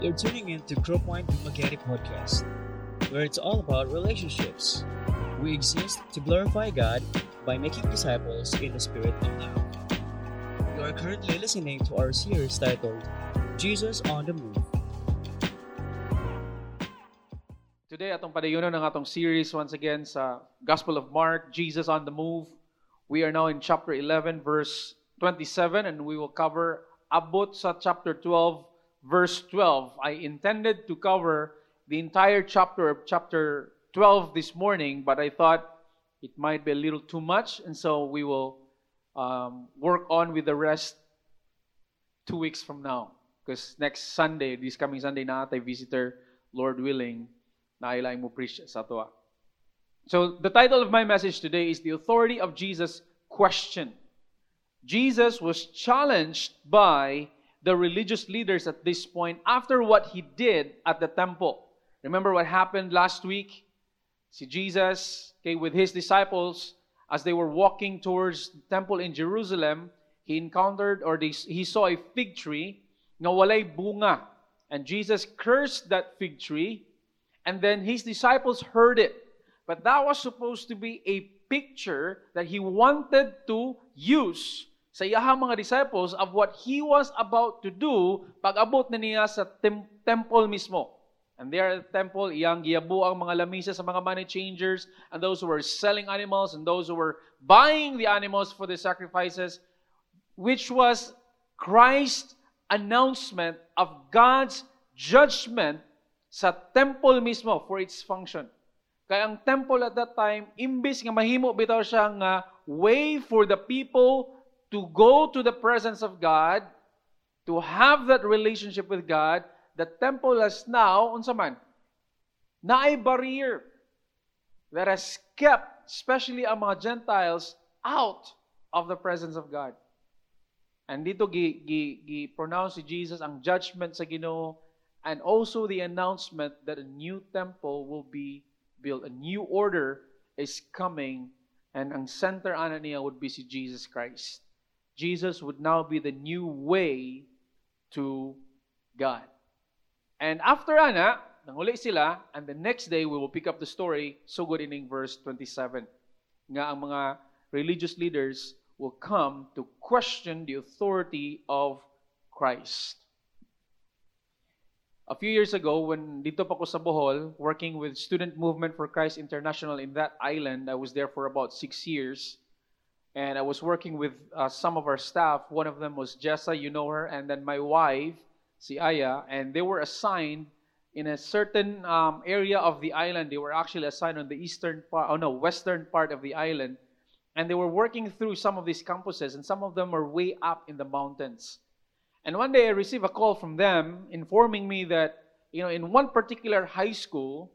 You're tuning in to Crowpoint Magati Podcast, where it's all about relationships. We exist to glorify God by making disciples in the spirit of love. You are currently listening to our series titled Jesus on the Move. Today, atong padayunan ng atong series once again sa Gospel of Mark, Jesus on the Move. We are now in chapter 11, verse 27, and we will cover abot sa chapter 12, verse 12. I intended to cover the entire chapter of chapter 12 this morning, but I thought it might be a little too much, and so we will um, work on with the rest two weeks from now. Because next Sunday, this coming Sunday na atay visitor, Lord willing, na ilaing mo preach sa toa. So the title of my message today is The Authority of Jesus Question. Jesus was challenged by the religious leaders at this point after what he did at the temple. Remember what happened last week? See Jesus, okay, with his disciples, as they were walking towards the temple in Jerusalem, he encountered or they, he saw a fig tree na walay bunga. And Jesus cursed that fig tree, and then his disciples heard it. But that was supposed to be a picture that he wanted to use sa iyahang mga disciples of what he was about to do pag abot na niya sa tem- temple mismo. And there at the temple, iyang giyabu ang mga lamisa sa mga money changers and those who were selling animals and those who were buying the animals for the sacrifices, which was Christ's announcement of God's judgment sa temple mismo for its function. Kaya ang temple at that time, imbis nga mahimo bitaw siya nga way for the people to go to the presence of God, to have that relationship with God, the temple has now, unsa man, na ay barrier that has kept, especially mga Gentiles, out of the presence of God. And dito gi, gi, gi pronounce si Jesus ang judgment sa Ginoo and also the announcement that a new temple will be built. A new order is coming and ang center ana niya would be si Jesus Christ. Jesus would now be the new way to God. And after ana, nanguli sila, and the next day we will pick up the story, so good in verse 27. Nga ang mga religious leaders will come to question the authority of Christ. A few years ago, when dito pa ko sa Bohol, working with Student Movement for Christ International in that island, I was there for about six years. And I was working with uh, some of our staff. One of them was Jessa, you know her, and then my wife, si Aya, and they were assigned in a certain um, area of the island. They were actually assigned on the eastern part, oh no, western part of the island. And they were working through some of these campuses, and some of them were way up in the mountains. And one day I received a call from them informing me that, you know, in one particular high school,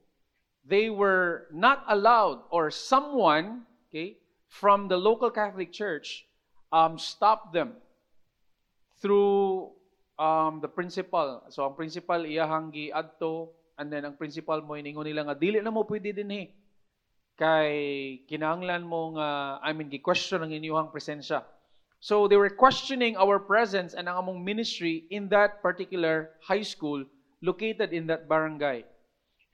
they were not allowed, or someone, okay, from the local Catholic Church um, stopped them through um, the principal. So ang principal iyahang giadto and then ang principal mo iningon nila nga dili na mo pwede dinhi kay kinahanglan mo nga I mean gi-question ang inyong presensya. So they were questioning our presence and ang among ministry in that particular high school located in that barangay.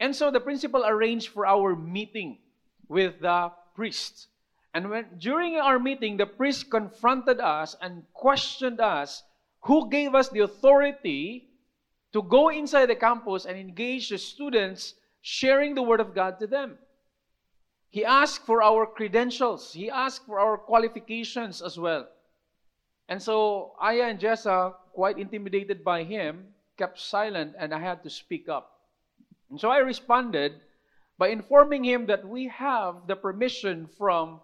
And so the principal arranged for our meeting with the priest. And when during our meeting, the priest confronted us and questioned us who gave us the authority to go inside the campus and engage the students sharing the word of God to them. He asked for our credentials, he asked for our qualifications as well. And so Aya and Jessa, quite intimidated by him, kept silent and I had to speak up. And so I responded by informing him that we have the permission from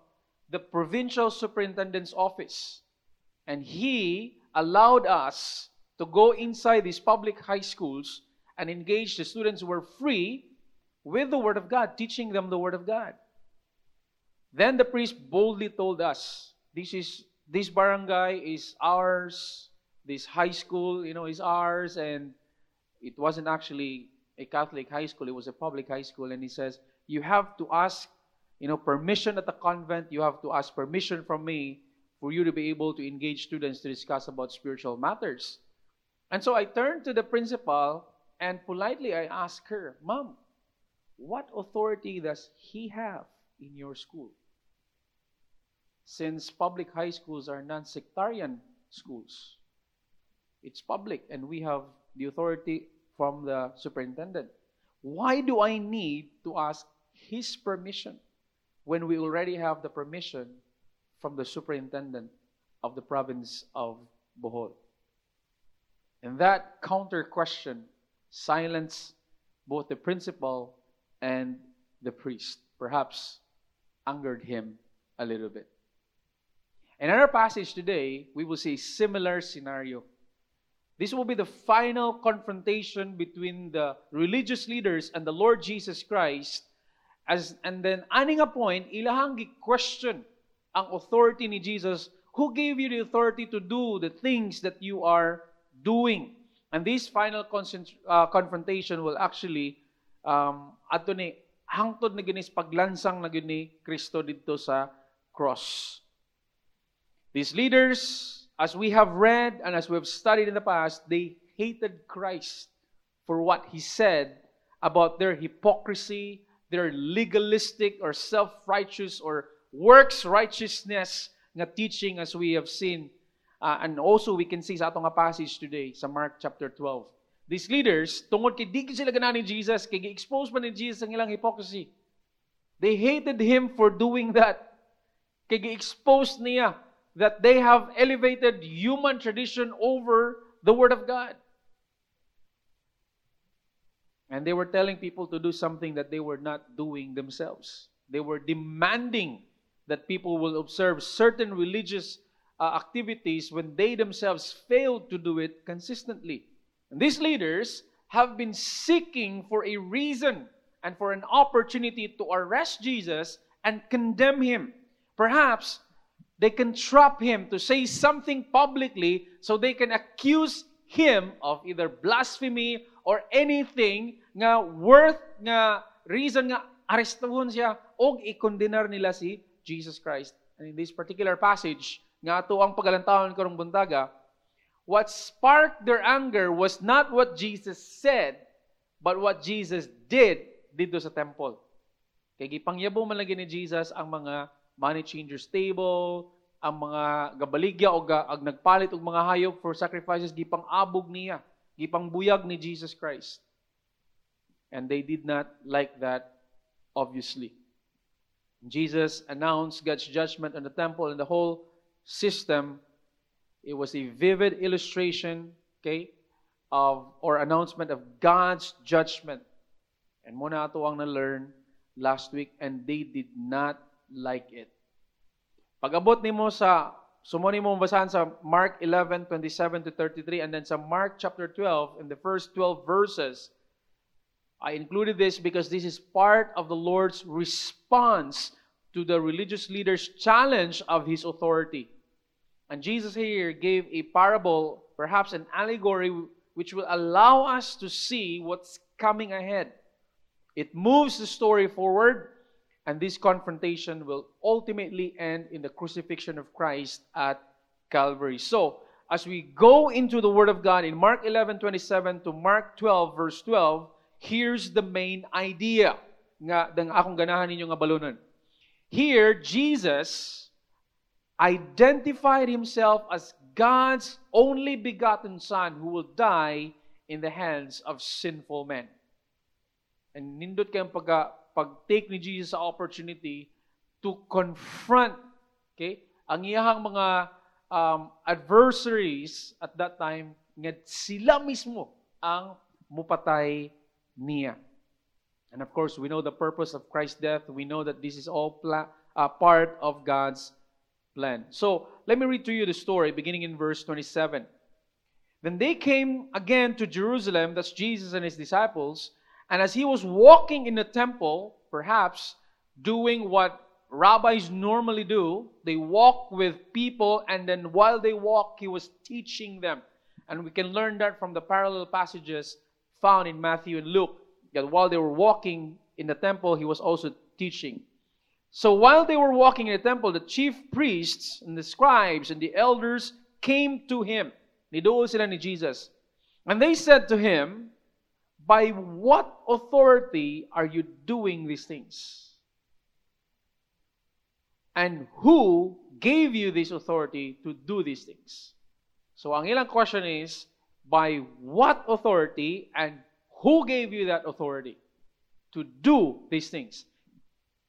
the provincial superintendent's office. And he allowed us to go inside these public high schools and engage the students who were free with the Word of God, teaching them the Word of God. Then the priest boldly told us, This is this barangay is ours, this high school, you know, is ours, and it wasn't actually a Catholic high school, it was a public high school, and he says, You have to ask you know, permission at the convent, you have to ask permission from me for you to be able to engage students to discuss about spiritual matters. And so I turned to the principal And politely I asked her, Mom, what authority does he have in your school? Since public high schools are non sectarian schools, it's public and we have the authority from the superintendent. Why do I need to ask his permission when we already have the permission from the superintendent of the province of Bohol? And that counter question silenced both the principal and the priest, perhaps angered him a little bit. In our passage today, we will see a similar scenario. This will be the final confrontation between the religious leaders and the Lord Jesus Christ. As, and then, aning a point, ilahang question ang authority ni Jesus. Who gave you the authority to do the things that you are doing? And this final uh, confrontation will actually um, ato ni hangtod na ginis paglansang na ni Kristo dito sa cross. These leaders, as we have read and as we have studied in the past, they hated Christ for what he said about their hypocrisy, their legalistic or self-righteous or works righteousness nga teaching as we have seen uh, and also we can see sa atong passage today sa Mark chapter 12 These leaders, tungod kay di sila ganan ni Jesus, kay gi-expose man ni Jesus ang ilang hypocrisy. They hated him for doing that. Kay gi-expose niya that they have elevated human tradition over the Word of God. And they were telling people to do something that they were not doing themselves. They were demanding that people will observe certain religious uh, activities when they themselves failed to do it consistently. And these leaders have been seeking for a reason and for an opportunity to arrest Jesus and condemn him. Perhaps they can trap him to say something publicly so they can accuse him of either blasphemy or anything nga worth nga reason nga arestahon siya o ikondenar nila si Jesus Christ. And in this particular passage, nga ato ang pagalantawon karong buntaga, what sparked their anger was not what Jesus said, but what Jesus did dito sa temple. Kay gipangyabo man lagi ni Jesus ang mga money changers table, ang mga gabaligya o ga, ag nagpalit og mga hayop for sacrifices gipang abog niya, gipang buyag ni Jesus Christ. And they did not like that obviously. Jesus announced God's judgment on the temple and the whole system it was a vivid illustration, okay, of or announcement of God's judgment. And muna ato ang na-learn last week and they did not like it. Pag-abot nimo sa sumuni mo basahan sa Mark 11:27 to 33 and then sa Mark chapter 12 in the first 12 verses I included this because this is part of the Lord's response to the religious leaders' challenge of his authority. And Jesus here gave a parable, perhaps an allegory, which will allow us to see what's coming ahead. It moves the story forward, and this confrontation will ultimately end in the crucifixion of Christ at Calvary. So, as we go into the Word of God in Mark 11 27 to Mark 12, verse 12, here's the main idea nga dang akong ganahan ninyo nga balunan. Here, Jesus identified himself as God's only begotten Son who will die in the hands of sinful men. And nindot kayong pag, pag-take ni Jesus sa opportunity to confront okay, ang iyahang mga um, adversaries at that time nga sila mismo ang mupatay niya. And of course, we know the purpose of Christ's death. We know that this is all pla- uh, part of God's plan. So let me read to you the story beginning in verse 27. Then they came again to Jerusalem, that's Jesus and his disciples, and as he was walking in the temple, perhaps doing what rabbis normally do, they walk with people, and then while they walk, he was teaching them. And we can learn that from the parallel passages found in Matthew and Luke, that while they were walking in the temple, he was also teaching. So while they were walking in the temple, the chief priests and the scribes and the elders came to him. Nidool sila ni Jesus. And they said to him, By what authority are you doing these things? And who gave you this authority to do these things? So ang ilang question is, by what authority and who gave you that authority to do these things?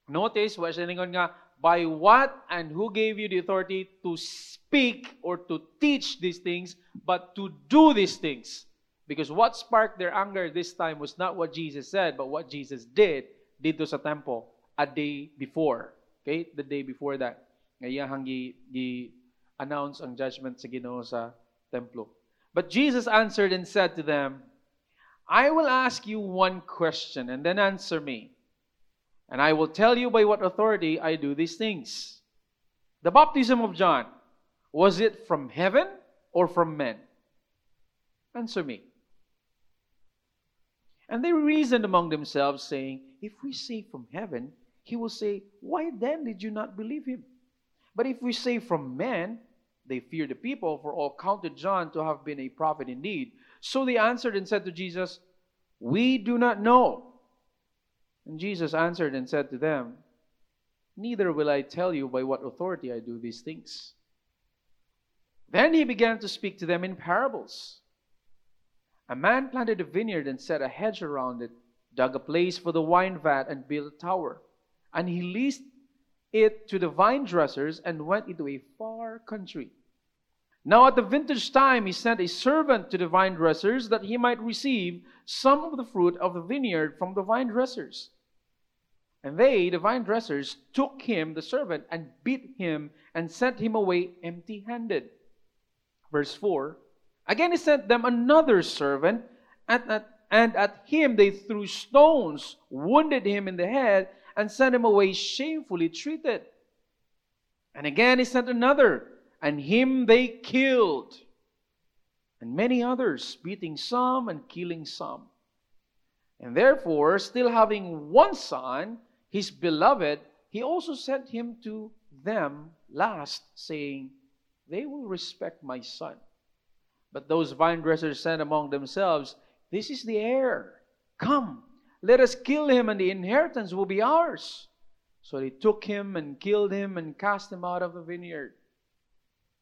Notice, siya nga, by what and who gave you the authority to speak or to teach these things, but to do these things? Because what sparked their anger this time was not what Jesus said, but what Jesus did dito sa temple a day before. Okay? The day before that. Ngayon Ngayahang gi-announce ang judgment sa Ginoo sa templo. But Jesus answered and said to them, I will ask you one question and then answer me. And I will tell you by what authority I do these things. The baptism of John, was it from heaven or from men? Answer me. And they reasoned among themselves, saying, If we say from heaven, he will say, Why then did you not believe him? But if we say from men, they fear the people, for all counted John to have been a prophet indeed. So they answered and said to Jesus, We do not know. And Jesus answered and said to them, Neither will I tell you by what authority I do these things. Then he began to speak to them in parables. A man planted a vineyard and set a hedge around it, dug a place for the wine vat, and built a tower. And he leased it to the vine dressers and went into a far country. Now at the vintage time, he sent a servant to the vine dressers that he might receive some of the fruit of the vineyard from the vine dressers. And they, the vine dressers, took him, the servant, and beat him and sent him away empty handed. Verse 4 Again, he sent them another servant, and at, and at him they threw stones, wounded him in the head, and sent him away shamefully treated. And again, he sent another and him they killed, and many others, beating some and killing some. And therefore, still having one son, his beloved, he also sent him to them last, saying, They will respect my son. But those vine dressers said among themselves, This is the heir. Come, let us kill him, and the inheritance will be ours. So they took him and killed him and cast him out of the vineyard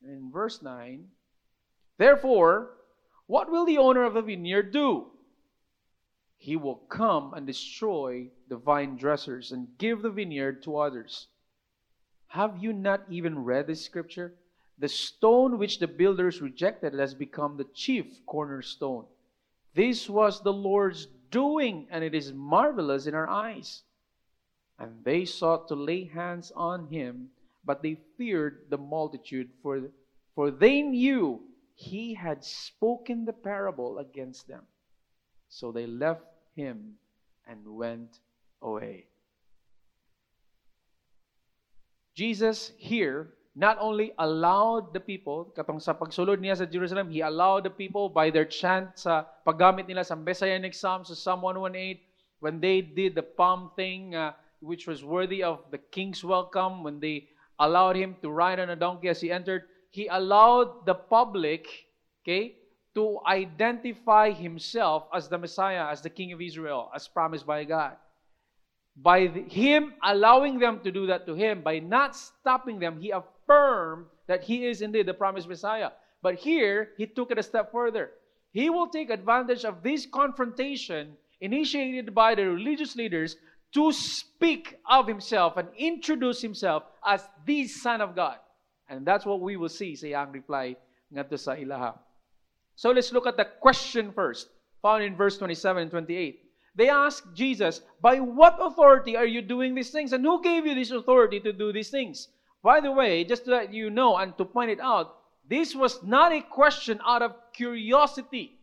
in verse 9, Therefore, what will the owner of the vineyard do? He will come and destroy the vine dressers and give the vineyard to others. Have you not even read this scripture? The stone which the builders rejected has become the chief cornerstone. This was the Lord's doing, and it is marvelous in our eyes. And they sought to lay hands on him but they feared the multitude, for, for they knew he had spoken the parable against them. So they left him and went away. Jesus here not only allowed the people, katong sa pagsulod niya sa Jerusalem, He allowed the people by their chant sa paggamit nila sa Messianic Psalm sa Psalm 118, when they did the palm thing, uh, which was worthy of the king's welcome, when they allowed him to ride on a donkey as he entered. He allowed the public, okay, to identify himself as the Messiah, as the King of Israel, as promised by God. By the, him allowing them to do that to him, by not stopping them, he affirmed that he is indeed the promised Messiah. But here, he took it a step further. He will take advantage of this confrontation initiated by the religious leaders to speak of himself and introduce himself as the Son of God. And that's what we will see sa iyang reply ngadto sa ilaha. So let's look at the question first, found in verse 27 and 28. They asked Jesus, By what authority are you doing these things? And who gave you this authority to do these things? By the way, just to let you know and to point it out, this was not a question out of curiosity.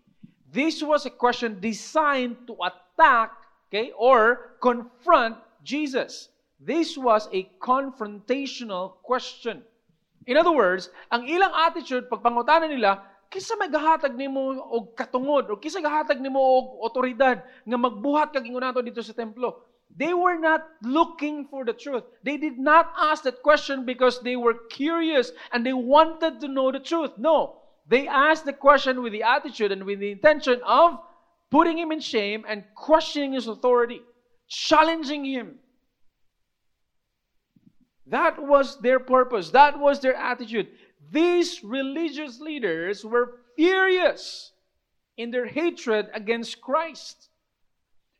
This was a question designed to attack okay, or confront Jesus. This was a confrontational question. In other words, ang ilang attitude pagpangutanan nila, kisa may gahatag nimo og katungod o kisa gahatag nimo og otoridad nga magbuhat kag ingon nato dito sa templo. They were not looking for the truth. They did not ask that question because they were curious and they wanted to know the truth. No. They asked the question with the attitude and with the intention of putting him in shame and questioning his authority, challenging him. That was their purpose. That was their attitude. These religious leaders were furious in their hatred against Christ.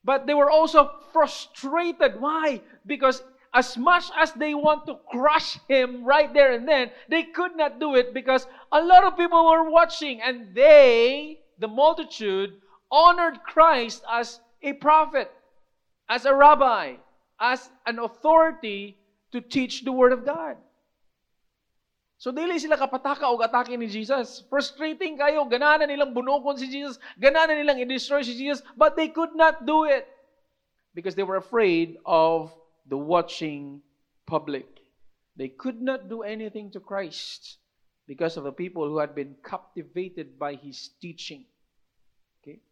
But they were also frustrated. Why? Because as much as they want to crush him right there and then, they could not do it because a lot of people were watching and they, the multitude, honored Christ as a prophet, as a rabbi, as an authority to teach the Word of God. So, dili sila kapataka o atake ni Jesus. Frustrating kayo. Gananan nilang bunokon si Jesus. Gananan nilang i-destroy si Jesus. But they could not do it. Because they were afraid of the watching public. They could not do anything to Christ because of the people who had been captivated by his teaching. Okay?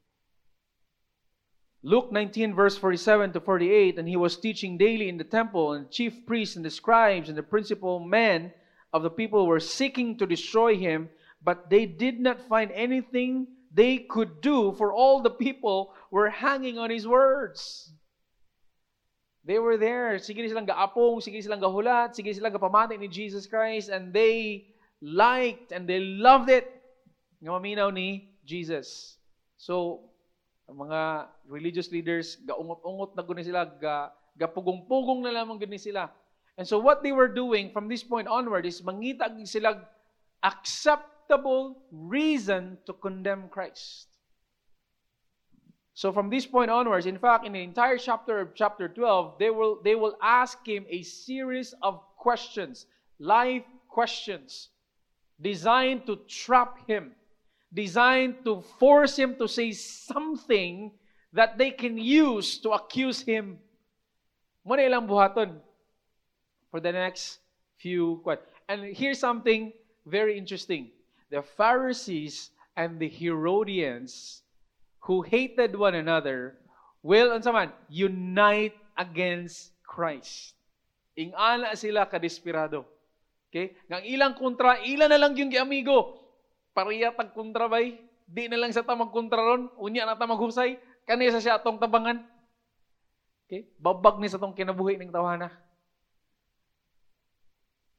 Luke 19, verse 47 to 48, and he was teaching daily in the temple, and the chief priests and the scribes and the principal men of the people were seeking to destroy him, but they did not find anything they could do, for all the people were hanging on his words. They were there. Sige silang gaapong, sige silang gahulat, sige silang gapamati ni Jesus Christ, and they liked and they loved it. Nga maminaw ni Jesus. So, ang mga religious leaders, gaungot-ungot na guni sila, ga, gapugong-pugong na lamang guni sila. And so what they were doing from this point onward is mangita sila acceptable reason to condemn Christ. So from this point onwards, in fact, in the entire chapter of chapter 12, they will they will ask him a series of questions, life questions, designed to trap him, designed to force him to say something that they can use to accuse him. Muna ilang buhaton for the next few questions. And here's something very interesting. The Pharisees and the Herodians who hated one another will unsa man unite against Christ. Ingana sila kadesperado. Okay? Ngang ilang kontra, ila na lang yung giamigo. Pariya tag kontra bay, di na lang sa ta magkontra ron, unya na ta maghusay, kani sa siya atong tabangan. Okay? Babag ni sa tong kinabuhi ning tawhana.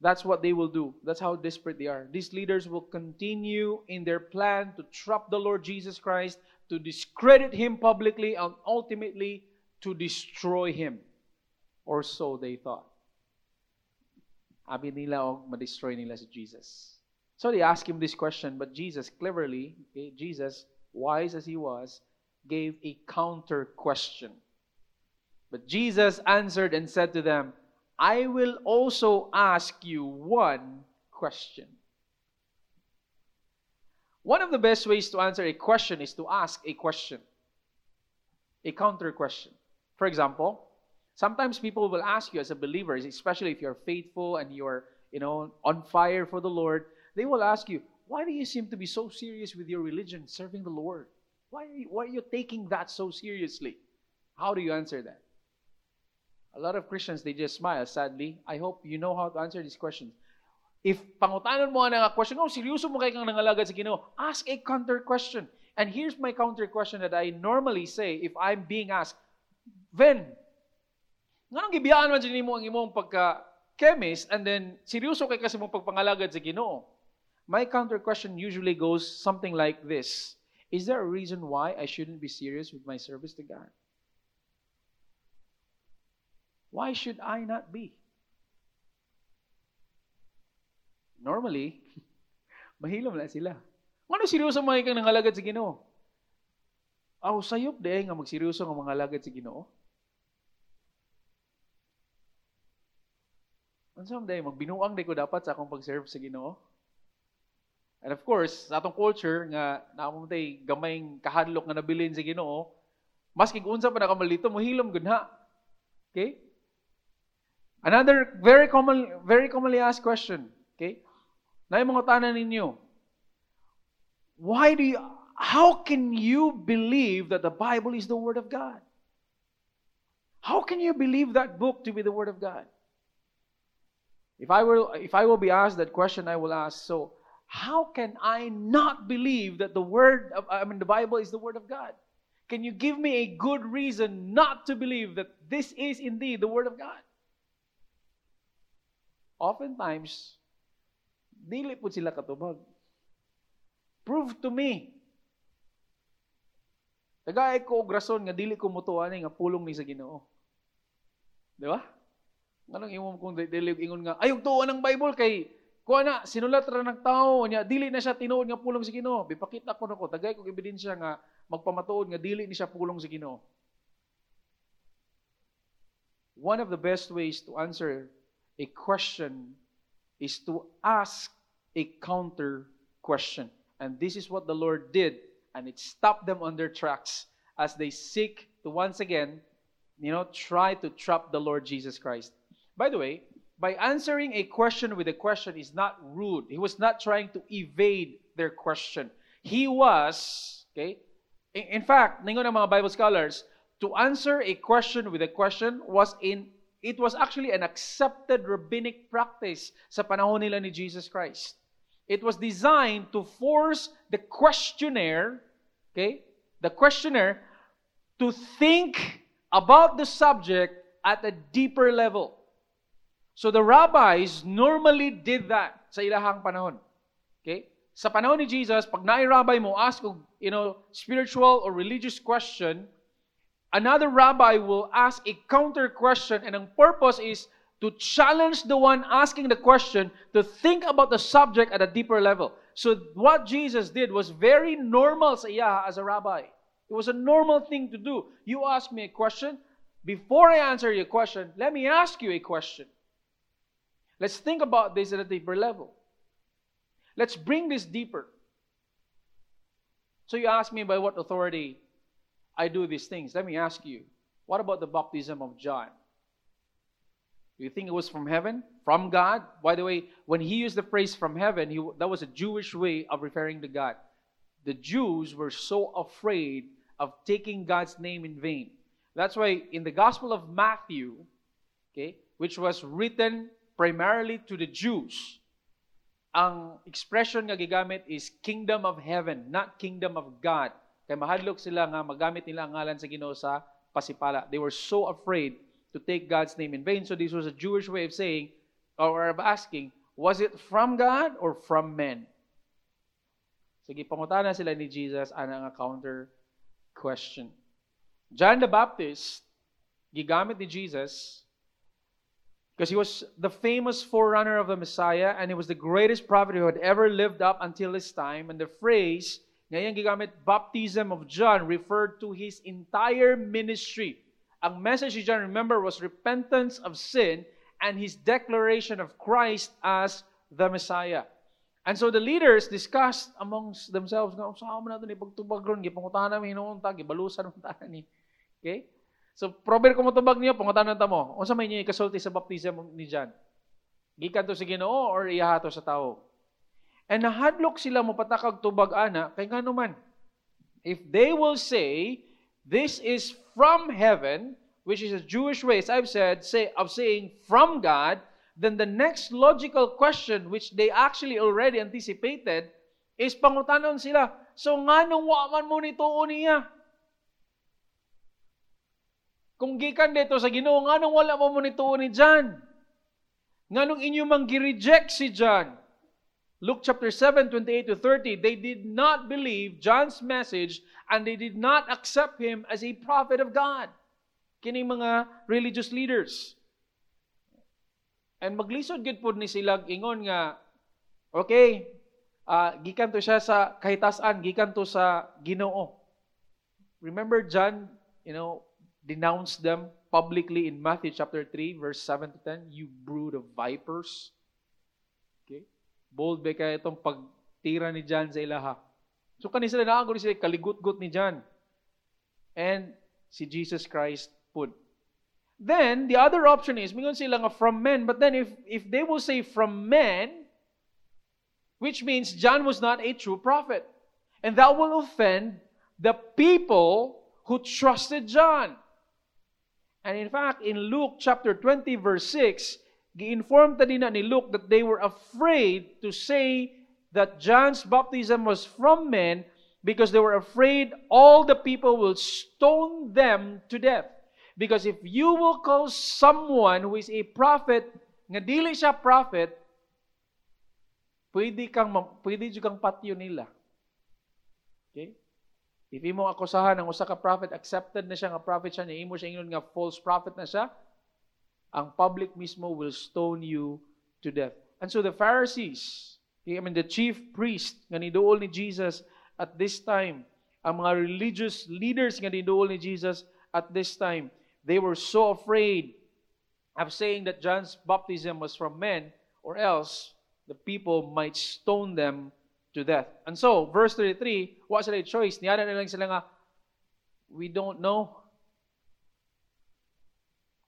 That's what they will do. That's how desperate they are. These leaders will continue in their plan to trap the Lord Jesus Christ to discredit him publicly and ultimately to destroy him. Or so they thought. Abi nila o ma-destroy nila si Jesus. So they asked him this question, but Jesus cleverly, okay, Jesus, wise as he was, gave a counter question. But Jesus answered and said to them, I will also ask you one question. One of the best ways to answer a question is to ask a question, a counter question. For example, sometimes people will ask you as a believer, especially if you're faithful and you're, you know, on fire for the Lord, they will ask you, why do you seem to be so serious with your religion, serving the Lord? Why are you, why are you taking that so seriously? How do you answer that? A lot of Christians, they just smile, sadly. I hope you know how to answer these questions. If pangutanon mo nga question, oh, seryoso mo kay kang nangalagad sa Ginoo, ask a counter question. And here's my counter question that I normally say if I'm being asked, Ven, nga nang gibiyaan man dyan mo ang imong pagka-chemist and then seryoso kay kasi mong pagpangalagad sa Ginoo. My counter question usually goes something like this. Is there a reason why I shouldn't be serious with my service to God? Why should I not be? Normally, mahilom na sila. Ano seryoso mga kang nangalagad sa Ginoo? Aw sayop de nga magseryoso nga mangalagad sa Ginoo. Unsam day magbinuang day ko dapat sa akong pag-serve sa Ginoo? And of course, sa atong culture nga naamo tay gamayng kahadlok nga nabilin sa Ginoo, maski unsa pa nakamalito mohilom gud ha. Okay? Another very common very commonly asked question, okay? Na yung mga tanan ninyo, why do you, how can you believe that the Bible is the Word of God? How can you believe that book to be the Word of God? If I will, if I will be asked that question, I will ask, so how can I not believe that the Word of, I mean, the Bible is the Word of God? Can you give me a good reason not to believe that this is indeed the Word of God? Oftentimes, dili po sila katubag. Prove to me. Nagay ko og rason nga dili ko mutuan nga pulong ni sa Ginoo. Di ba? Anong imong kung dili ingon nga ayog tuon ang Bible kay kuha na sinulat ra ng tao nya dili na siya tinuod nga pulong sa Ginoo. Bipakita ko nako tagay kog ebidensya nga magpamatuod nga dili ni siya pulong sa Ginoo. One of the best ways to answer a question is to ask a counter question. And this is what the Lord did. And it stopped them on their tracks as they seek to once again, you know, try to trap the Lord Jesus Christ. By the way, by answering a question with a question is not rude. He was not trying to evade their question. He was, okay, in, fact, ningon ng mga Bible scholars, to answer a question with a question was in it was actually an accepted rabbinic practice sa panahon nila ni Jesus Christ. It was designed to force the questioner, okay, the questioner to think about the subject at a deeper level. So the rabbis normally did that sa ilahang panahon. Okay? Sa panahon ni Jesus, pag nai-rabbi mo ask you know, spiritual or religious question, another rabbi will ask a counter question and ang purpose is to challenge the one asking the question to think about the subject at a deeper level. So what Jesus did was very normal sa iya as a rabbi. It was a normal thing to do. You ask me a question, before I answer your question, let me ask you a question. Let's think about this at a deeper level. Let's bring this deeper. So you ask me by what authority I do these things. Let me ask you, what about the baptism of John? Do you think it was from heaven? From God? By the way, when he used the phrase from heaven, he, that was a Jewish way of referring to God. The Jews were so afraid of taking God's name in vain. That's why in the Gospel of Matthew, okay, which was written primarily to the Jews, ang expression nga gigamit is kingdom of heaven, not kingdom of God. Kay mahadlok sila nga magamit nila ang ngalan sa Ginoo sa pasipala. They were so afraid to take God's name in vain. So this was a Jewish way of saying or of asking, was it from God or from men? Sige, pangutana sila ni Jesus ana nga counter question. John the Baptist, gigamit ni Jesus because he was the famous forerunner of the Messiah and he was the greatest prophet who had ever lived up until his time. And the phrase, ngayon gigamit, baptism of John, referred to his entire ministry. Ang message ni John, remember, was repentance of sin and his declaration of Christ as the Messiah. And so the leaders discussed amongst themselves, nga, sa mo natin ipagtubag ron, gipangutan namin hinuunta, gibalusan mo tayo ni. Okay? So, prober ko mo tubag niyo, pangutanan ta mo. Unsa may niyo ikasulti sa baptism ni John? Gikan to sa Ginoo or iyahato sa tao? And nahadlok sila mo patakag tubag ana kay ngano man. If they will say this is from heaven, which is a Jewish way, as I've said, say of saying from God, then the next logical question which they actually already anticipated is pangutanon sila. So nganong wa man mo nituo niya? Kung gikan dito sa Ginoo, nganong wala mo mo nituo ni John? Nganong inyo mang gi-reject si John? Luke chapter 7, 28 to 30, they did not believe John's message and they did not accept him as a prophet of God. Kining mga religious leaders. And maglisod gid pud ni sila ingon nga okay, uh, gikan to siya sa kahitasan, gikan to sa Ginoo. Remember John, you know, denounced them publicly in Matthew chapter 3 verse 7 to 10, you brood of vipers. Bold ba kaya itong pagtira ni John sa ilaha. So kani sila naagol sila kaligut-gut ni John. And si Jesus Christ put. Then the other option is mingon sila nga from men, but then if if they will say from men, which means John was not a true prophet. And that will offend the people who trusted John. And in fact, in Luke chapter 20 verse 6, gi-inform ta din ni Luke that they were afraid to say that John's baptism was from men because they were afraid all the people will stone them to death. Because if you will call someone who is a prophet, nga dili siya prophet, pwede kang pwede jud kang patyo nila. Okay? If imo akusahan ang usa ka prophet, accepted na siya nga prophet siya, niya imo siya ingon nga false prophet na siya, ang public mismo will stone you to death. And so the Pharisees, I mean the chief priest nga niduol ni Jesus at this time, ang mga religious leaders nga niduol ni Jesus at this time, they were so afraid of saying that John's baptism was from men, or else the people might stone them to death. And so, verse 33, what sila choice? Niyada na lang sila nga, we don't know.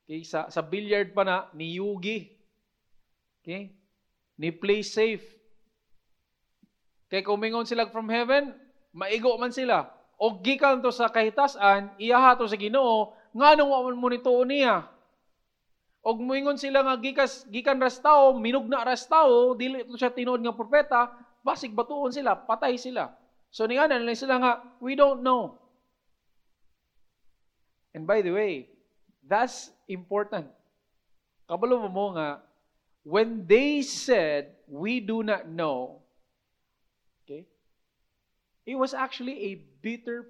Okay, sa, sa billiard pa na, ni Yugi. Okay? Ni play safe. Kay kumingon sila from heaven, maigo man sila. O gikan to sa kahitasan, iyaha to sa Ginoo, nganong wa man mo nito niya. Og moingon sila nga gikas gikan rastao, minugna rastao, dili to siya tinuod nga propeta, basig batuon sila, patay sila. So ni ana sila nga, we don't know. And by the way, that's important. Kabalo mo nga, when they said, we do not know, okay, it was actually a bitter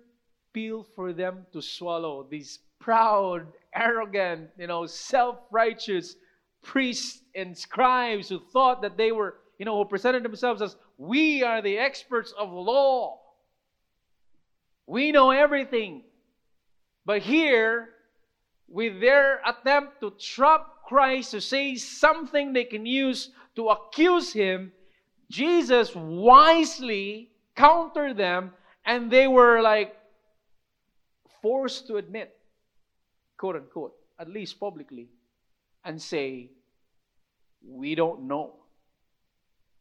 pill for them to swallow. These proud, arrogant, you know, self-righteous priests and scribes who thought that they were, you know, who presented themselves as, we are the experts of law. We know everything. But here, with their attempt to trap Christ to say something they can use to accuse him, Jesus wisely countered them and they were like forced to admit, quote unquote, at least publicly, and say, We don't know.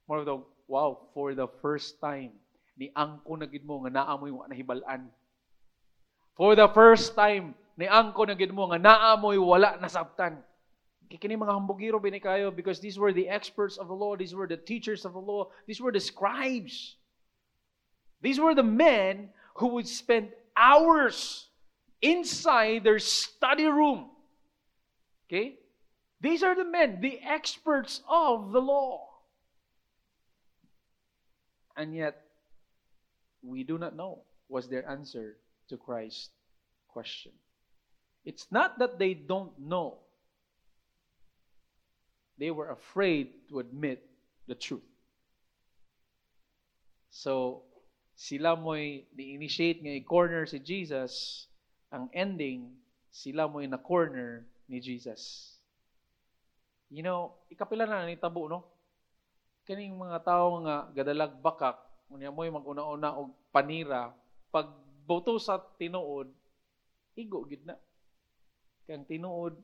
More of the, wow, for the first time, ni angko na mo nga naamoy nahibalan. For the first time, ni angko na gid mo nga naamoy wala nasabtan. Kini mga hambugiro bini kayo because these were the experts of the law, these were the teachers of the law, these were the scribes. These were the men who would spend hours inside their study room. Okay? These are the men, the experts of the law. And yet, we do not know was their answer to Christ's question. It's not that they don't know. They were afraid to admit the truth. So, sila mo'y ni-initiate nga i-corner si Jesus, ang ending, sila mo'y na-corner ni Jesus. You know, ikapila na ni tabo, no? Kaning mga tao nga gadalag bakak, unya mo'y mag-una-una og panira, pag boto sa tinuod, igo gid na. Kang tinuod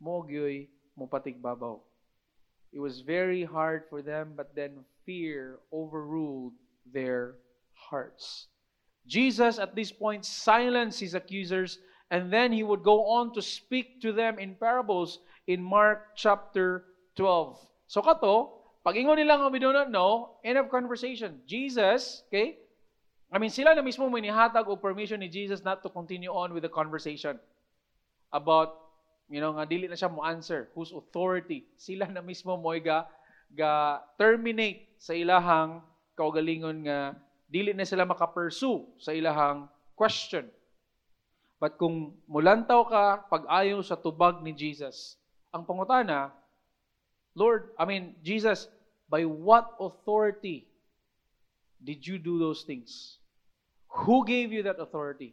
mo gyoy mo patigbabaw. It was very hard for them, but then fear overruled their hearts. Jesus, at this point, silenced his accusers, and then he would go on to speak to them in parables in Mark chapter 12. So kato, pag ingon nila nga we do not know, end of conversation. Jesus, okay, I mean, sila na mismo may nihatag o permission ni Jesus not to continue on with the conversation about you know, nga dili na siya mo answer whose authority sila na mismo mo ga ga terminate sa ilahang kaugalingon nga dili na sila makapursue sa ilahang question. But kung mulantaw ka pag-ayo sa tubag ni Jesus, ang pangutana, Lord, I mean, Jesus, by what authority did you do those things? Who gave you that authority?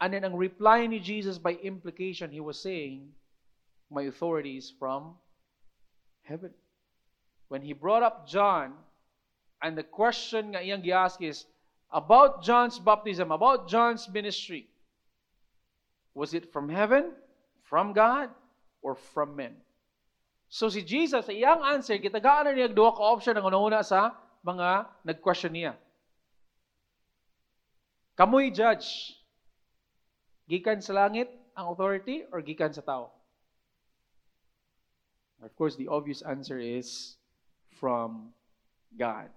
And then ang reply ni Jesus by implication, he was saying, my authority is from heaven. When he brought up John, and the question nga iyang giask is about John's baptism, about John's ministry. Was it from heaven, from God, or from men? So si Jesus, sa iyang answer, kitagaan na niya duha ka option ang una sa mga nag-question niya. Kamoy judge. Gikan sa langit ang authority or gikan sa tao? Of course, the obvious answer is from God.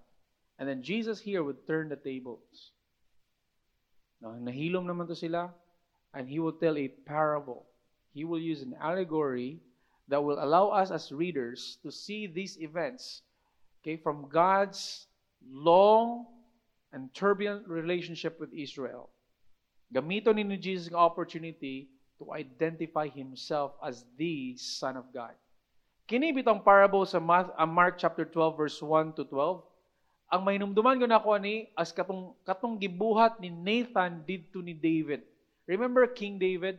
And then Jesus here would turn the tables. Now, nahilom naman to sila, and he will tell a parable. He will use an allegory that will allow us as readers to see these events okay, from God's long and turbulent relationship with Israel. Gamito ni Jesus ang opportunity to identify himself as the Son of God. Kini bitong parable sa Mark chapter 12 verse 1 to 12 ang mahinumduman ko na ako ani as katong katong gibuhat ni Nathan didto ni David. Remember King David?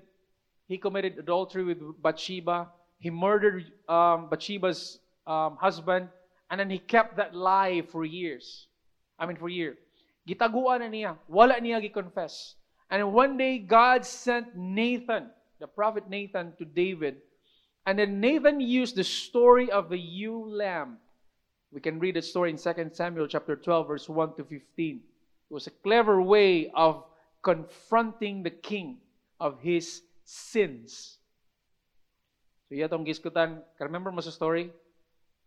He committed adultery with Bathsheba. He murdered um, Bathsheba's um, husband, and then he kept that lie for years. I mean, for years. Gitaguan na niya. Wala niya gi-confess. And one day, God sent Nathan, the prophet Nathan, to David. And then Nathan used the story of the ewe lamb we can read the story in 2 Samuel chapter 12 verse 1 to 15. It was a clever way of confronting the king of his sins. So yatong giskutan, remember mo sa story?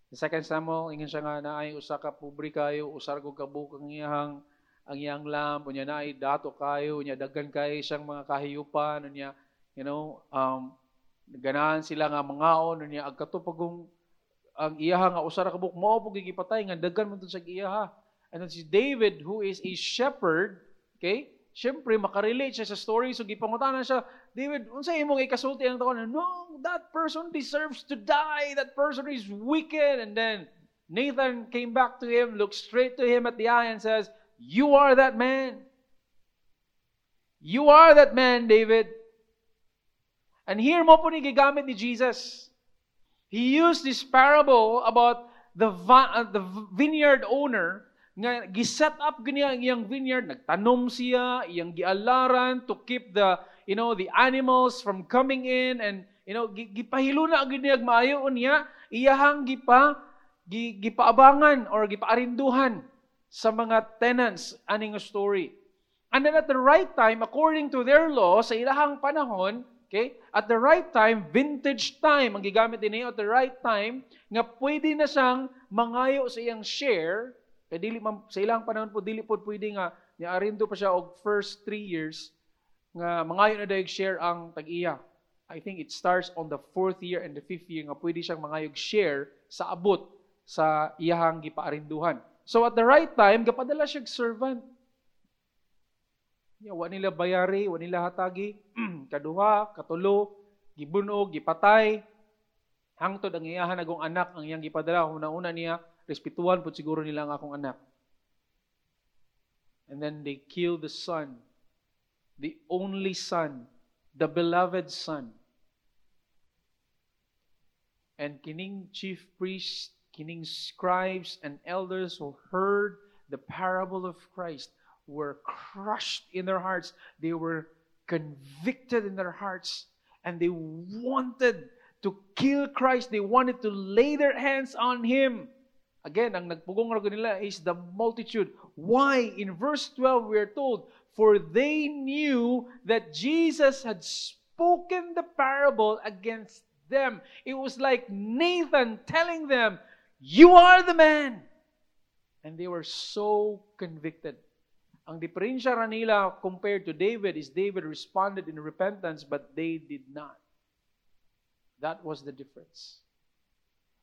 In 2 Samuel, ingin siya nga na ay usa ka pobre kayo, usar ko kabuk ang iyang ang iyang lamb, unya na dato kayo, unya daghan kay siyang mga kahiyupan, unya you know, um, ganahan sila nga mangaon, unya agkatupagong ang iyaha nga usara ka buk mao po gigipatay nga daghan man sa iyaha. And then si David who is a shepherd, okay? Siyempre, makarelate siya sa story. So, gipangutanan siya, David, unsa imong ikasulti ang taon? No, that person deserves to die. That person is wicked. And then, Nathan came back to him, looked straight to him at the eye and says, You are that man. You are that man, David. And here mo po ni gigamit ni Jesus. He used this parable about the, uh, the vineyard owner nga giset up ganiya iyang vineyard nagtanom siya iyang gialaran to keep the you know the animals from coming in and you know gipahilo na gid maayo niya iyahang gipa gipaabangan or gipaarinduhan sa mga tenants aning story and then at the right time according to their law sa ilahang panahon Okay? At the right time, vintage time, ang gigamit din at the right time, nga pwede na siyang mangayo sa iyang share, kaya dili sa ilang panahon po, dili po pwede nga, niya arindo pa siya og first three years, nga mangayo na dahil share ang tag-iya. I think it starts on the fourth year and the fifth year nga pwede siyang mangayog share sa abot sa iyahang gipaarinduhan. So at the right time, gapadala siya servant. Ya, wa nila bayari, wa nila hatagi, kaduha, katulo, gibunog, gipatay. Hangtod ang iyahan agong anak ang iyang gipadala una-una niya, respetuhan pud siguro nila ang akong anak. And then they kill the son, the only son, the beloved son. And kining chief priest, kining scribes and elders who heard the parable of Christ were crushed in their hearts. They were convicted in their hearts. And they wanted to kill Christ. They wanted to lay their hands on Him. Again, ang nagpugong nila is the multitude. Why? In verse 12, we are told, For they knew that Jesus had spoken the parable against them. It was like Nathan telling them, You are the man. And they were so convicted. Ang diferensya nila compared to David is David responded in repentance but they did not. That was the difference.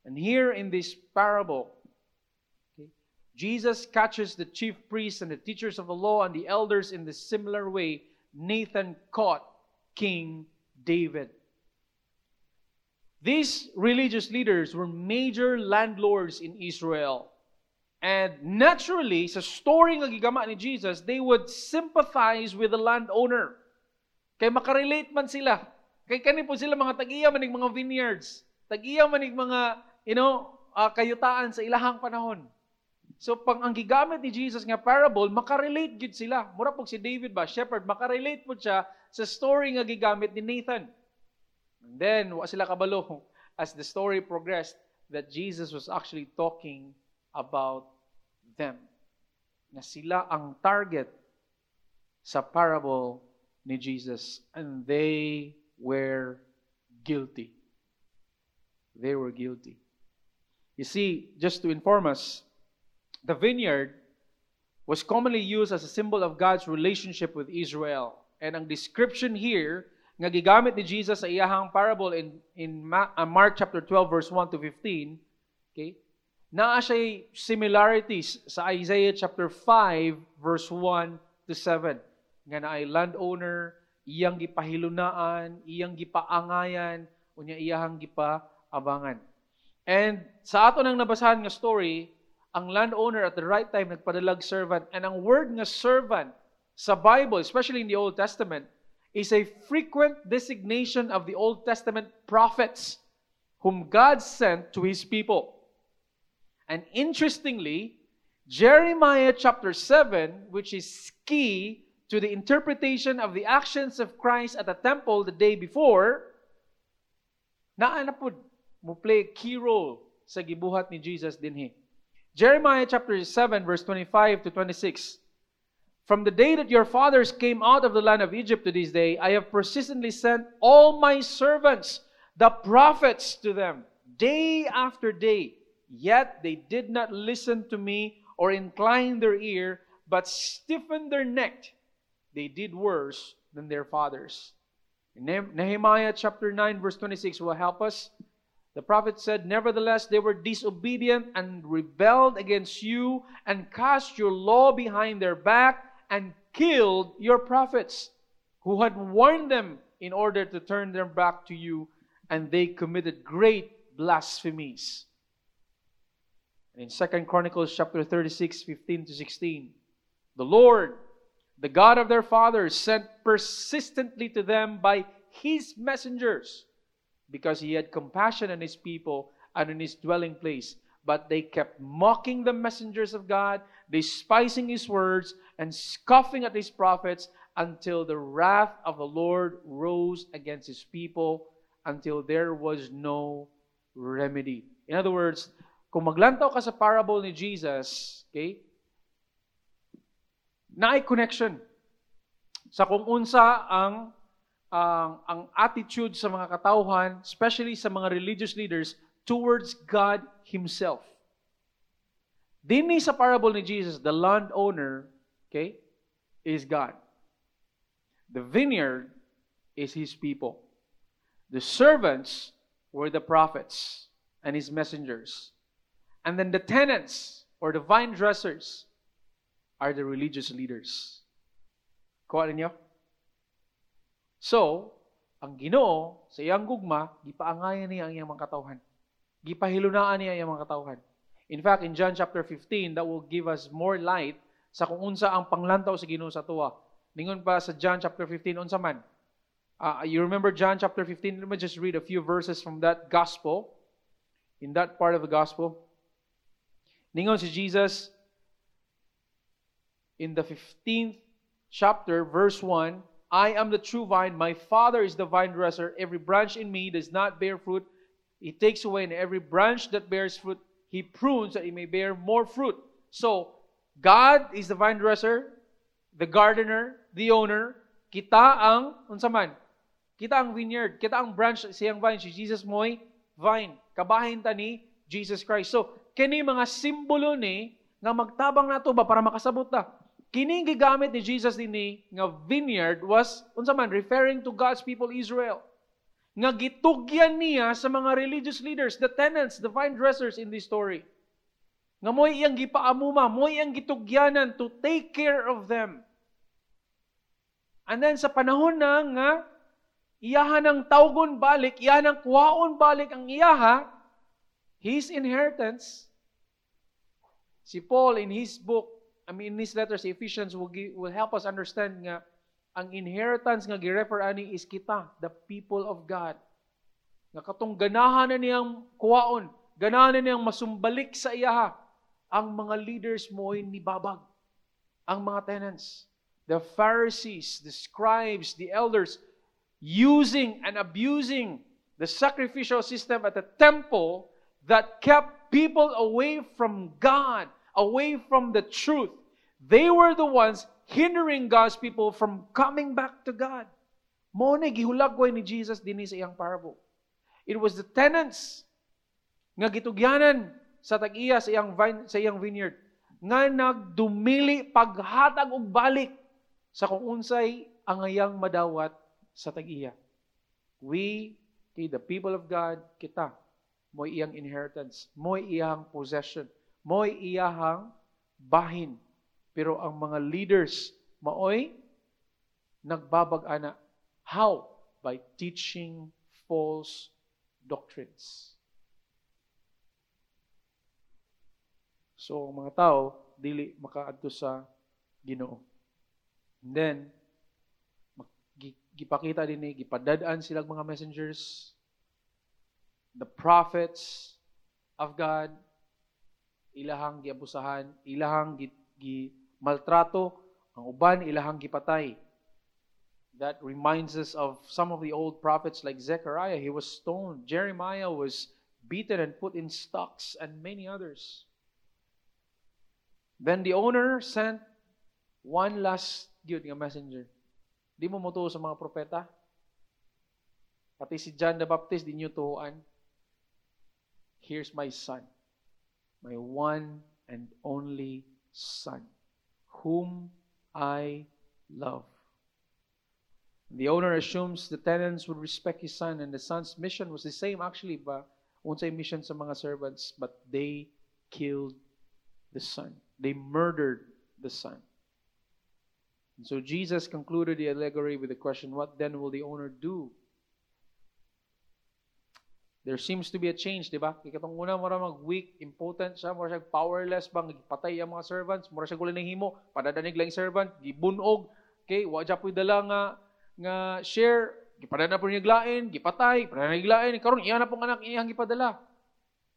And here in this parable, okay, Jesus catches the chief priests and the teachers of the law and the elders in the similar way Nathan caught King David. These religious leaders were major landlords in Israel. And naturally, sa story nga gigama ni Jesus, they would sympathize with the landowner. Kay makarelate man sila. Kay kani po sila mga tag-iya manig mga vineyards. Tag-iya manig mga, you know, uh, kayutaan sa ilahang panahon. So pang ang gigamit ni Jesus nga parable, makarelate gid sila. Mura pog si David ba, shepherd, makarelate po siya sa story nga gigamit ni Nathan. And then, wa sila kabalo as the story progressed that Jesus was actually talking about them. Na sila ang target sa parable ni Jesus. And they were guilty. They were guilty. You see, just to inform us, the vineyard was commonly used as a symbol of God's relationship with Israel. And ang description here nga gigamit ni Jesus sa iyahang parable in in uh, Mark chapter 12 verse 1 to 15, okay? Naa siya similarities sa Isaiah chapter 5 verse 1 to 7. Nga na ay landowner, iyang gipahilunaan, iyang gipaangayan, unya iyahang gipaabangan. And sa ato nang nabasahan nga story, ang landowner at the right time nagpadalag servant. And ang word nga servant sa Bible, especially in the Old Testament, is a frequent designation of the Old Testament prophets whom God sent to his people. And interestingly, Jeremiah chapter 7, which is key to the interpretation of the actions of Christ at the temple the day before, naana po mo play a key role sa gibuhat ni Jesus dinhi. Jeremiah chapter 7 verse 25 to 26. From the day that your fathers came out of the land of Egypt to this day, I have persistently sent all my servants, the prophets, to them, day after day. Yet they did not listen to me or incline their ear, but stiffened their neck. They did worse than their fathers. Nehemiah chapter 9, verse 26 will help us. The prophet said, Nevertheless, they were disobedient and rebelled against you and cast your law behind their back and killed your prophets who had warned them in order to turn them back to you, and they committed great blasphemies. And in 2 Chronicles chapter 36, 15 to 16, the Lord, the God of their fathers, sent persistently to them by his messengers because he had compassion on his people and on his dwelling place. But they kept mocking the messengers of God, despising his words, and scoffing at his prophets until the wrath of the Lord rose against his people until there was no remedy. In other words, kung maglantaw ka sa parable ni Jesus, okay, naay connection sa kung unsa ang ang ang attitude sa mga katauhan, especially sa mga religious leaders towards God himself. Dinhi sa parable ni Jesus, the landowner Okay? Is God. The vineyard is his people. The servants were the prophets and his messengers. And then the tenants or the vine dressers are the religious leaders. Kuha ninyo? So, ang Ginoo sa iyang gugma, gipaangayan niya ang iyang mga katawhan. Gipahilunaan niya iyang mga katawhan. In fact, in John chapter 15, that will give us more light sa kung unsa ang panglantaw sa Ginoo sa tuwa. Ningon pa sa John chapter 15 unsa man. Uh, you remember John chapter 15? Let me just read a few verses from that gospel. In that part of the gospel. Ningon si Jesus in the 15th chapter verse 1, I am the true vine, my Father is the vine dresser. Every branch in me does not bear fruit, he takes away, and every branch that bears fruit, he prunes that it may bear more fruit. So, God is the vine dresser, the gardener, the owner. Kita ang, unsa man? Kita ang vineyard, kita ang branch siyang vine, si Jesus mo'y vine. Kabahin ta ni Jesus Christ. So, kini mga simbolo ni nga magtabang nato ba para makasabot ta. Kini gigamit ni Jesus dinhi nga vineyard was unsa man referring to God's people Israel. Nga gitugyan niya sa mga religious leaders, the tenants, the vine dressers in this story. Nga mo'y iyang gipaamuma, mo'y iyang gitugyanan to take care of them. And then sa panahon na nga, iyahan ng tawgon balik, iyahan ng kuhaon balik ang iyaha, his inheritance, si Paul in his book, I mean in his letters, Ephesians will, give, will help us understand nga ang inheritance nga girefer ani is kita, the people of God. Nga katong ganahan na niyang kuhaon, ganahan na niyang masumbalik sa iyaha ang mga leaders mo ay nibabag. Ang mga tenants, the Pharisees, the scribes, the elders, using and abusing the sacrificial system at the temple that kept people away from God, away from the truth. They were the ones hindering God's people from coming back to God. Mo ni gihulagway ni Jesus dinhi sa iyang parable. It was the tenants nga gitugyanan sa tag-iya sa iyang vine, sa iyang vineyard nga nagdumili paghatag og balik sa kung unsay angayang madawat sa tag-iya. We, okay, the people of God, kita, mo iyang inheritance, mo iyang possession, mo iyahang bahin. Pero ang mga leaders, maoy, nagbabag-ana. How? By teaching false doctrines. So, ang mga tao, dili makaadto sa ginoo. And then, gipakita din ni, gipadadaan silang mga messengers, the prophets of God, ilahang giabusahan, ilahang gi, gi maltrato, ang uban ilahang gipatay. That reminds us of some of the old prophets like Zechariah. He was stoned. Jeremiah was beaten and put in stocks, and many others. Then the owner sent one last good nga messenger. Di mo mutuo sa mga propeta? Pati si John the Baptist, di nyo tuhuan. Here's my son, my one and only son, whom I love. The owner assumes the tenants would respect his son, and the son's mission was the same actually, ba unsay mission sa mga servants, but they killed the son. They murdered the son. And so Jesus concluded the allegory with the question, What then will the owner do? There seems to be a change, di ba? Ikatong una, mura mag-weak, impotent siya, mura siya powerless bang, patay ang mga servants, mura siya gulan ng himo, padadanig lang servant, gibunog, okay, wadya po dala nga, nga share, gipadana po niya glain, gipatay, padana niglain, karon iya na pong anak iyang gipadala.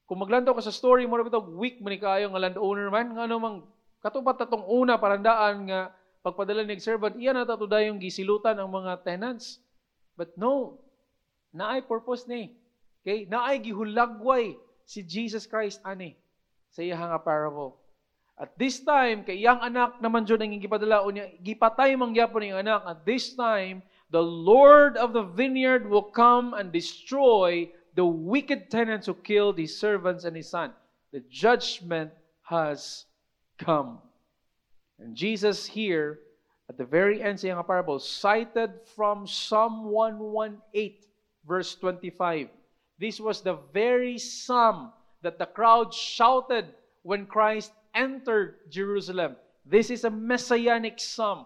Kung maglantaw ka sa story mo, ito, weak man kayo nga landowner man, nga ano mang, katupat tatong una parandaan nga pagpadala ni servant, iyan na tato yung gisilutan ang mga tenants. But no, naay purpose ni. Okay? Naay gihulagway si Jesus Christ ani sa iyang nga parable. At this time, kay iyang anak naman dyan ang gipadala niya, gipatay man gyapon yung anak. At this time, the Lord of the vineyard will come and destroy the wicked tenants who killed his servants and his son. The judgment has come. And Jesus here, at the very end sa iyang parable, cited from Psalm 118, verse 25. This was the very psalm that the crowd shouted when Christ entered Jerusalem. This is a messianic psalm.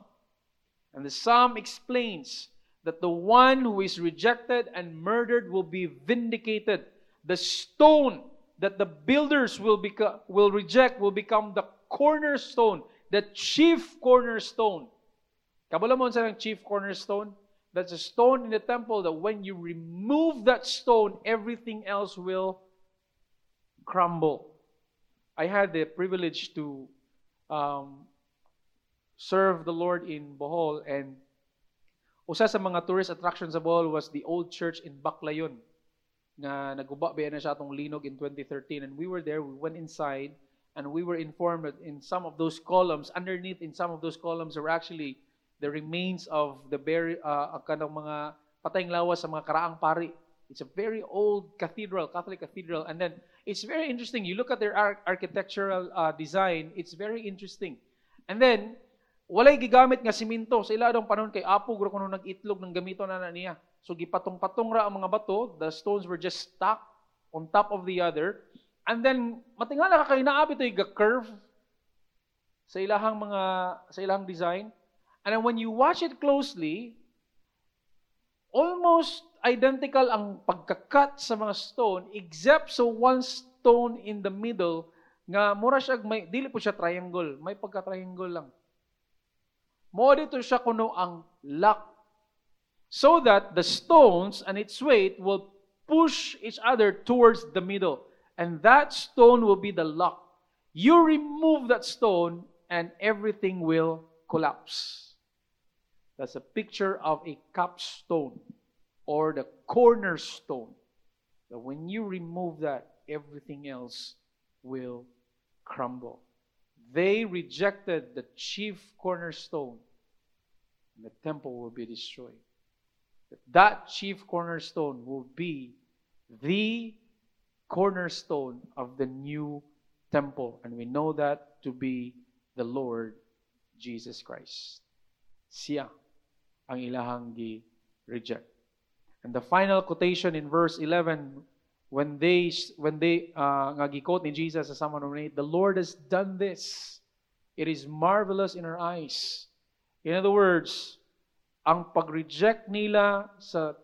And the psalm explains that the one who is rejected and murdered will be vindicated. The stone that the builders will, beca- will reject will become the cornerstone, the chief cornerstone. Kabala mo sa chief cornerstone? That's a stone in the temple that when you remove that stone, everything else will crumble. I had the privilege to um, serve the Lord in Bohol and Usa sa mga tourist attractions sa Bohol was the old church in Baclayon na naguba ba na siya linog in 2013 and we were there we went inside and we were informed that in some of those columns underneath in some of those columns are actually the remains of the very uh, mga patayng lawas sa mga karaang pari it's a very old cathedral catholic cathedral and then it's very interesting you look at their ar- architectural uh, design it's very interesting and then Walay gigamit nga siminto sa ila panahon kay apo guro kuno nag-itlog ng gamito na, na niya. So gipatong-patong ra ang mga bato, the stones were just stacked on top of the other. And then matingala ka kay naabi to ga-curve sa ilahang mga sa ilahang design. And then when you watch it closely, almost identical ang pagkakat sa mga stone except so one stone in the middle nga mura siya may dili po siya triangle, may pagka-triangle lang. Mo dito siya kuno ang lock. So that the stones and its weight will push each other towards the middle. And that stone will be the lock. You remove that stone and everything will collapse. That's a picture of a capstone or the cornerstone. That when you remove that, everything else will crumble. They rejected the chief cornerstone, and the temple will be destroyed. That chief cornerstone will be the cornerstone of the new temple. And we know that to be the Lord Jesus Christ. Siya ang ilahang gi-reject. And the final quotation in verse 11, when they when they uh, nga gi-quote ni Jesus sa Psalm 108, the Lord has done this. It is marvelous in our eyes. In other words, ang pag-reject nila sa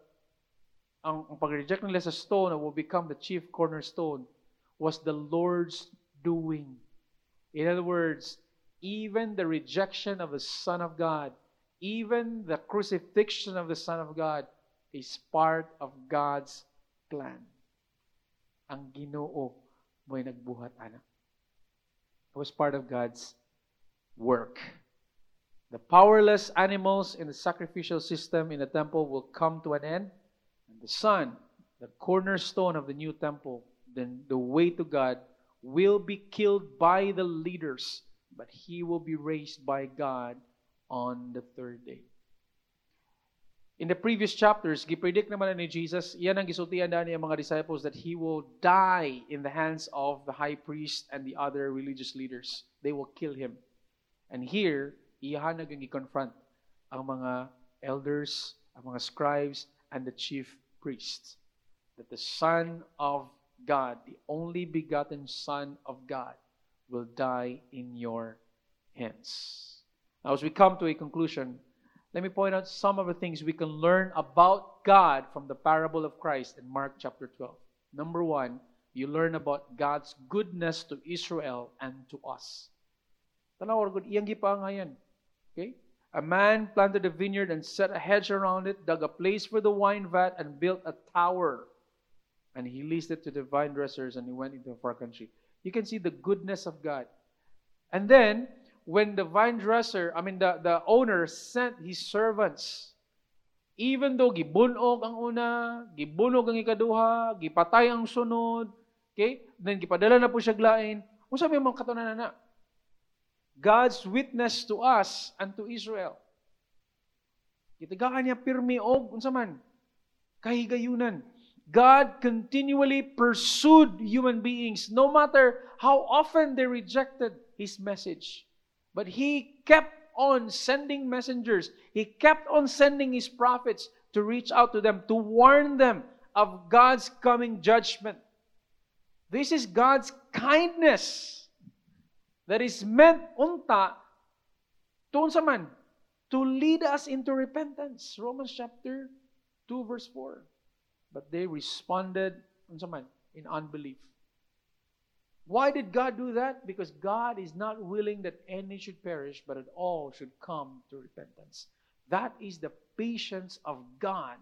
ang, ang pag-reject nila sa stone that will become the chief cornerstone was the Lord's doing. In other words, even the rejection of the Son of God, even the crucifixion of the Son of God is part of God's plan. Ang ginoo mo'y nagbuhat, anak. It was part of God's work. The powerless animals in the sacrificial system in the temple will come to an end. And the Son, the cornerstone of the new temple, then the way to God, will be killed by the leaders, but he will be raised by God on the third day. In the previous chapters, gipredict naman ni Jesus, yan ang gisultihan na niya mga disciples that he will die in the hands of the high priest and the other religious leaders. They will kill him. And here, iyahan na confront ang mga elders, ang mga scribes, and the chief priests. That the Son of God, the only begotten Son of God, will die in your hands. Now, as we come to a conclusion, let me point out some of the things we can learn about God from the parable of Christ in Mark chapter 12. Number one, you learn about God's goodness to Israel and to us. Iyang. Okay? A man planted a vineyard and set a hedge around it, dug a place for the wine vat, and built a tower. And he leased it to the vine dressers and he went into a far country. You can see the goodness of God. And then, when the vine dresser, I mean, the, the owner sent his servants, even though gibunog ang una, gibunog ang ikaduha, gipatay ang sunod, okay? Then gipadala na po siya glain. Kung sabi mga katunanan na, God's witness to us and to Israel. Kitagaan niya pirmi og unsa man kahigayunan. God continually pursued human beings no matter how often they rejected his message. But he kept on sending messengers. He kept on sending his prophets to reach out to them, to warn them of God's coming judgment. This is God's kindness that is meant unta to man to lead us into repentance. Romans chapter 2 verse 4. But they responded unsa man in unbelief. Why did God do that? Because God is not willing that any should perish, but that all should come to repentance. That is the patience of God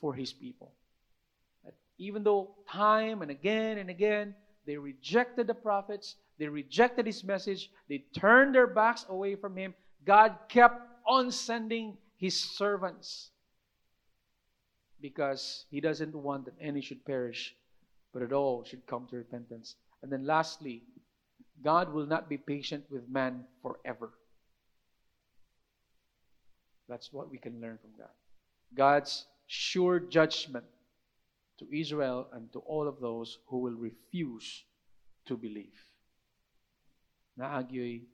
for his people. That even though time and again and again they rejected the prophets, they rejected his message. They turned their backs away from him. God kept on sending his servants because he doesn't want that any should perish, but that all should come to repentance. And then lastly, God will not be patient with man forever. That's what we can learn from God. God's sure judgment to Israel and to all of those who will refuse to believe. naagyoy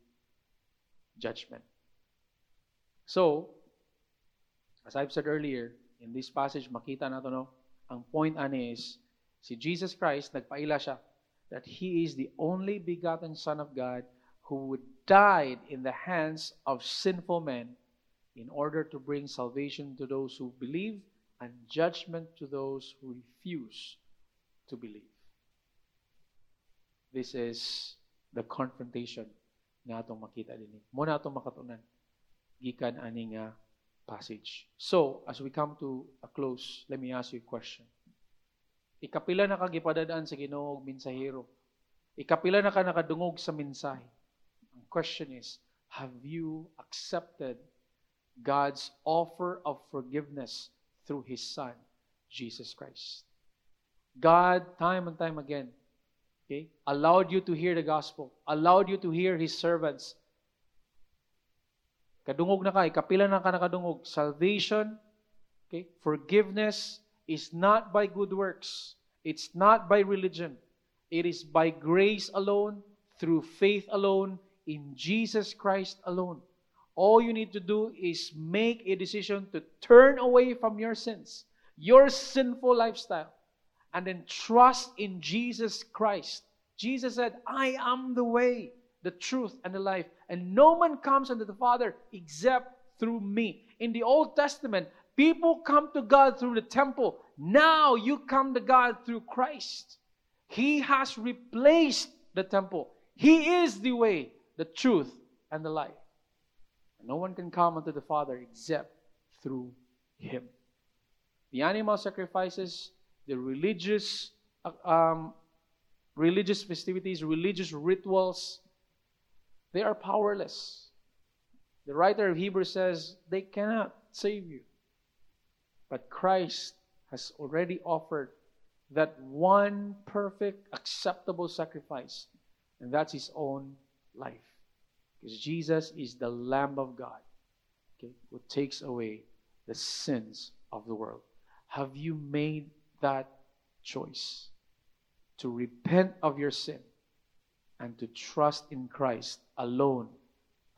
judgment. So, as I've said earlier, in this passage, makita nato no, ang point ani is, si Jesus Christ, nagpaila siya, that He is the only begotten Son of God who would died in the hands of sinful men in order to bring salvation to those who believe and judgment to those who refuse to believe. This is the confrontation nga atong makita dinhi. Eh. Mo na atong makatunan gikan ani nga ah, passage. So, as we come to a close, let me ask you a question. Ikapila na ka gipadadaan sa Ginoo og mensahero. Ikapila na ka nakadungog sa mensahe. Ang question is, have you accepted God's offer of forgiveness through His Son, Jesus Christ? God, time and time again, okay, allowed you to hear the gospel, allowed you to hear His servants. Kadungog na ka, ikapila na ka nakadungog. Salvation, okay, forgiveness is not by good works. It's not by religion. It is by grace alone, through faith alone, in Jesus Christ alone. All you need to do is make a decision to turn away from your sins, your sinful lifestyle, and then trust in Jesus Christ. Jesus said, I am the way, the truth, and the life, and no man comes unto the Father except through me. In the Old Testament, people come to God through the temple. Now you come to God through Christ. He has replaced the temple. He is the way, the truth, and the life. No one can come unto the Father except through Him. The animal sacrifices, the religious, um, religious festivities, religious rituals, they are powerless. The writer of Hebrews says they cannot save you. But Christ has already offered that one perfect, acceptable sacrifice, and that's his own life. Because Jesus is the Lamb of God okay, who takes away the sins of the world. Have you made that choice to repent of your sin and to trust in Christ alone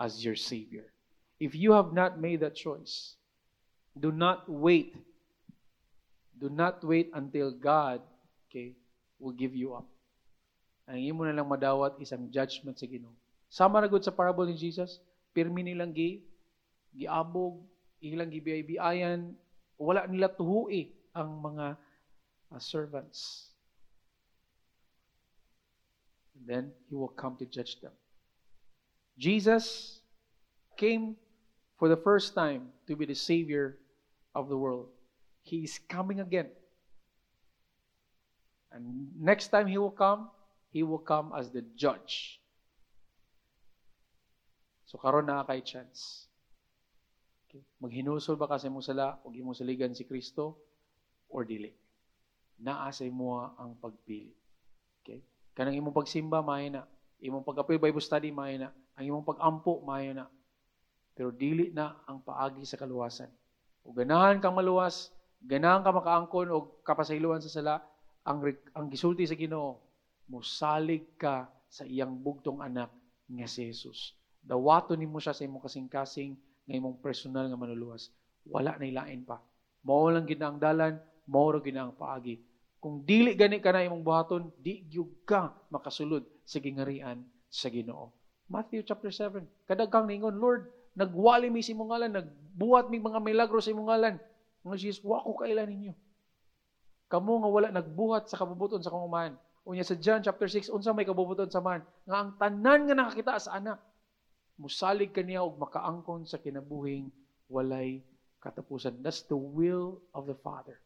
as your Savior? If you have not made that choice, do not wait. Do not wait until God okay, will give you up. Ang imo na lang madawat isang judgment sa Ginoo. Sama na sa parable ni Jesus, pirmi nilang gi giabog, ilang gibiyay-biyayan, wala nila tuhui ang mga uh, servants. And then he will come to judge them. Jesus came for the first time to be the savior of the world. He is coming again. And next time he will come, he will come as the judge. So karon na kay chance. Okay. Maghinusol ba kasi mo sala o mo saligan si Kristo or dili? Naa sa imo ang pagpili. Okay? Kanang imong pagsimba maay na, imong pag-apoy Bible study maay na, ang imong pag-ampo maay na. Pero dili na ang paagi sa kaluwasan. O ganahan kang maluwas, ganahan ka makaangkon o kapasayloan sa sala, ang, ang gisulti sa Ginoo, musalig ka sa iyang bugtong anak nga si Jesus. Dawato nimo siya sa imong kasing-kasing nga imong personal nga manuluwas. Wala na ilain pa. Mao lang gid ang dalan, mao ra gid ang paagi. Kung dili gani ka na imong buhaton, di gyud ka makasulod sa gingarian sa Ginoo. Matthew chapter 7. Kadagang ningon, Lord, nagwali mi sa imong ngalan, nagbuhat mi mga milagro sa imong ngalan. Nga Jesus, wa ko kailan ninyo. Kamo nga wala nagbuhat sa kabubuton sa kumuman. Unya sa John chapter 6, unsa may kabubuton sa man? Nga ang tanan nga nakakita sa anak, musalig kaniya og makaangkon sa kinabuhing walay katapusan. That's the will of the Father.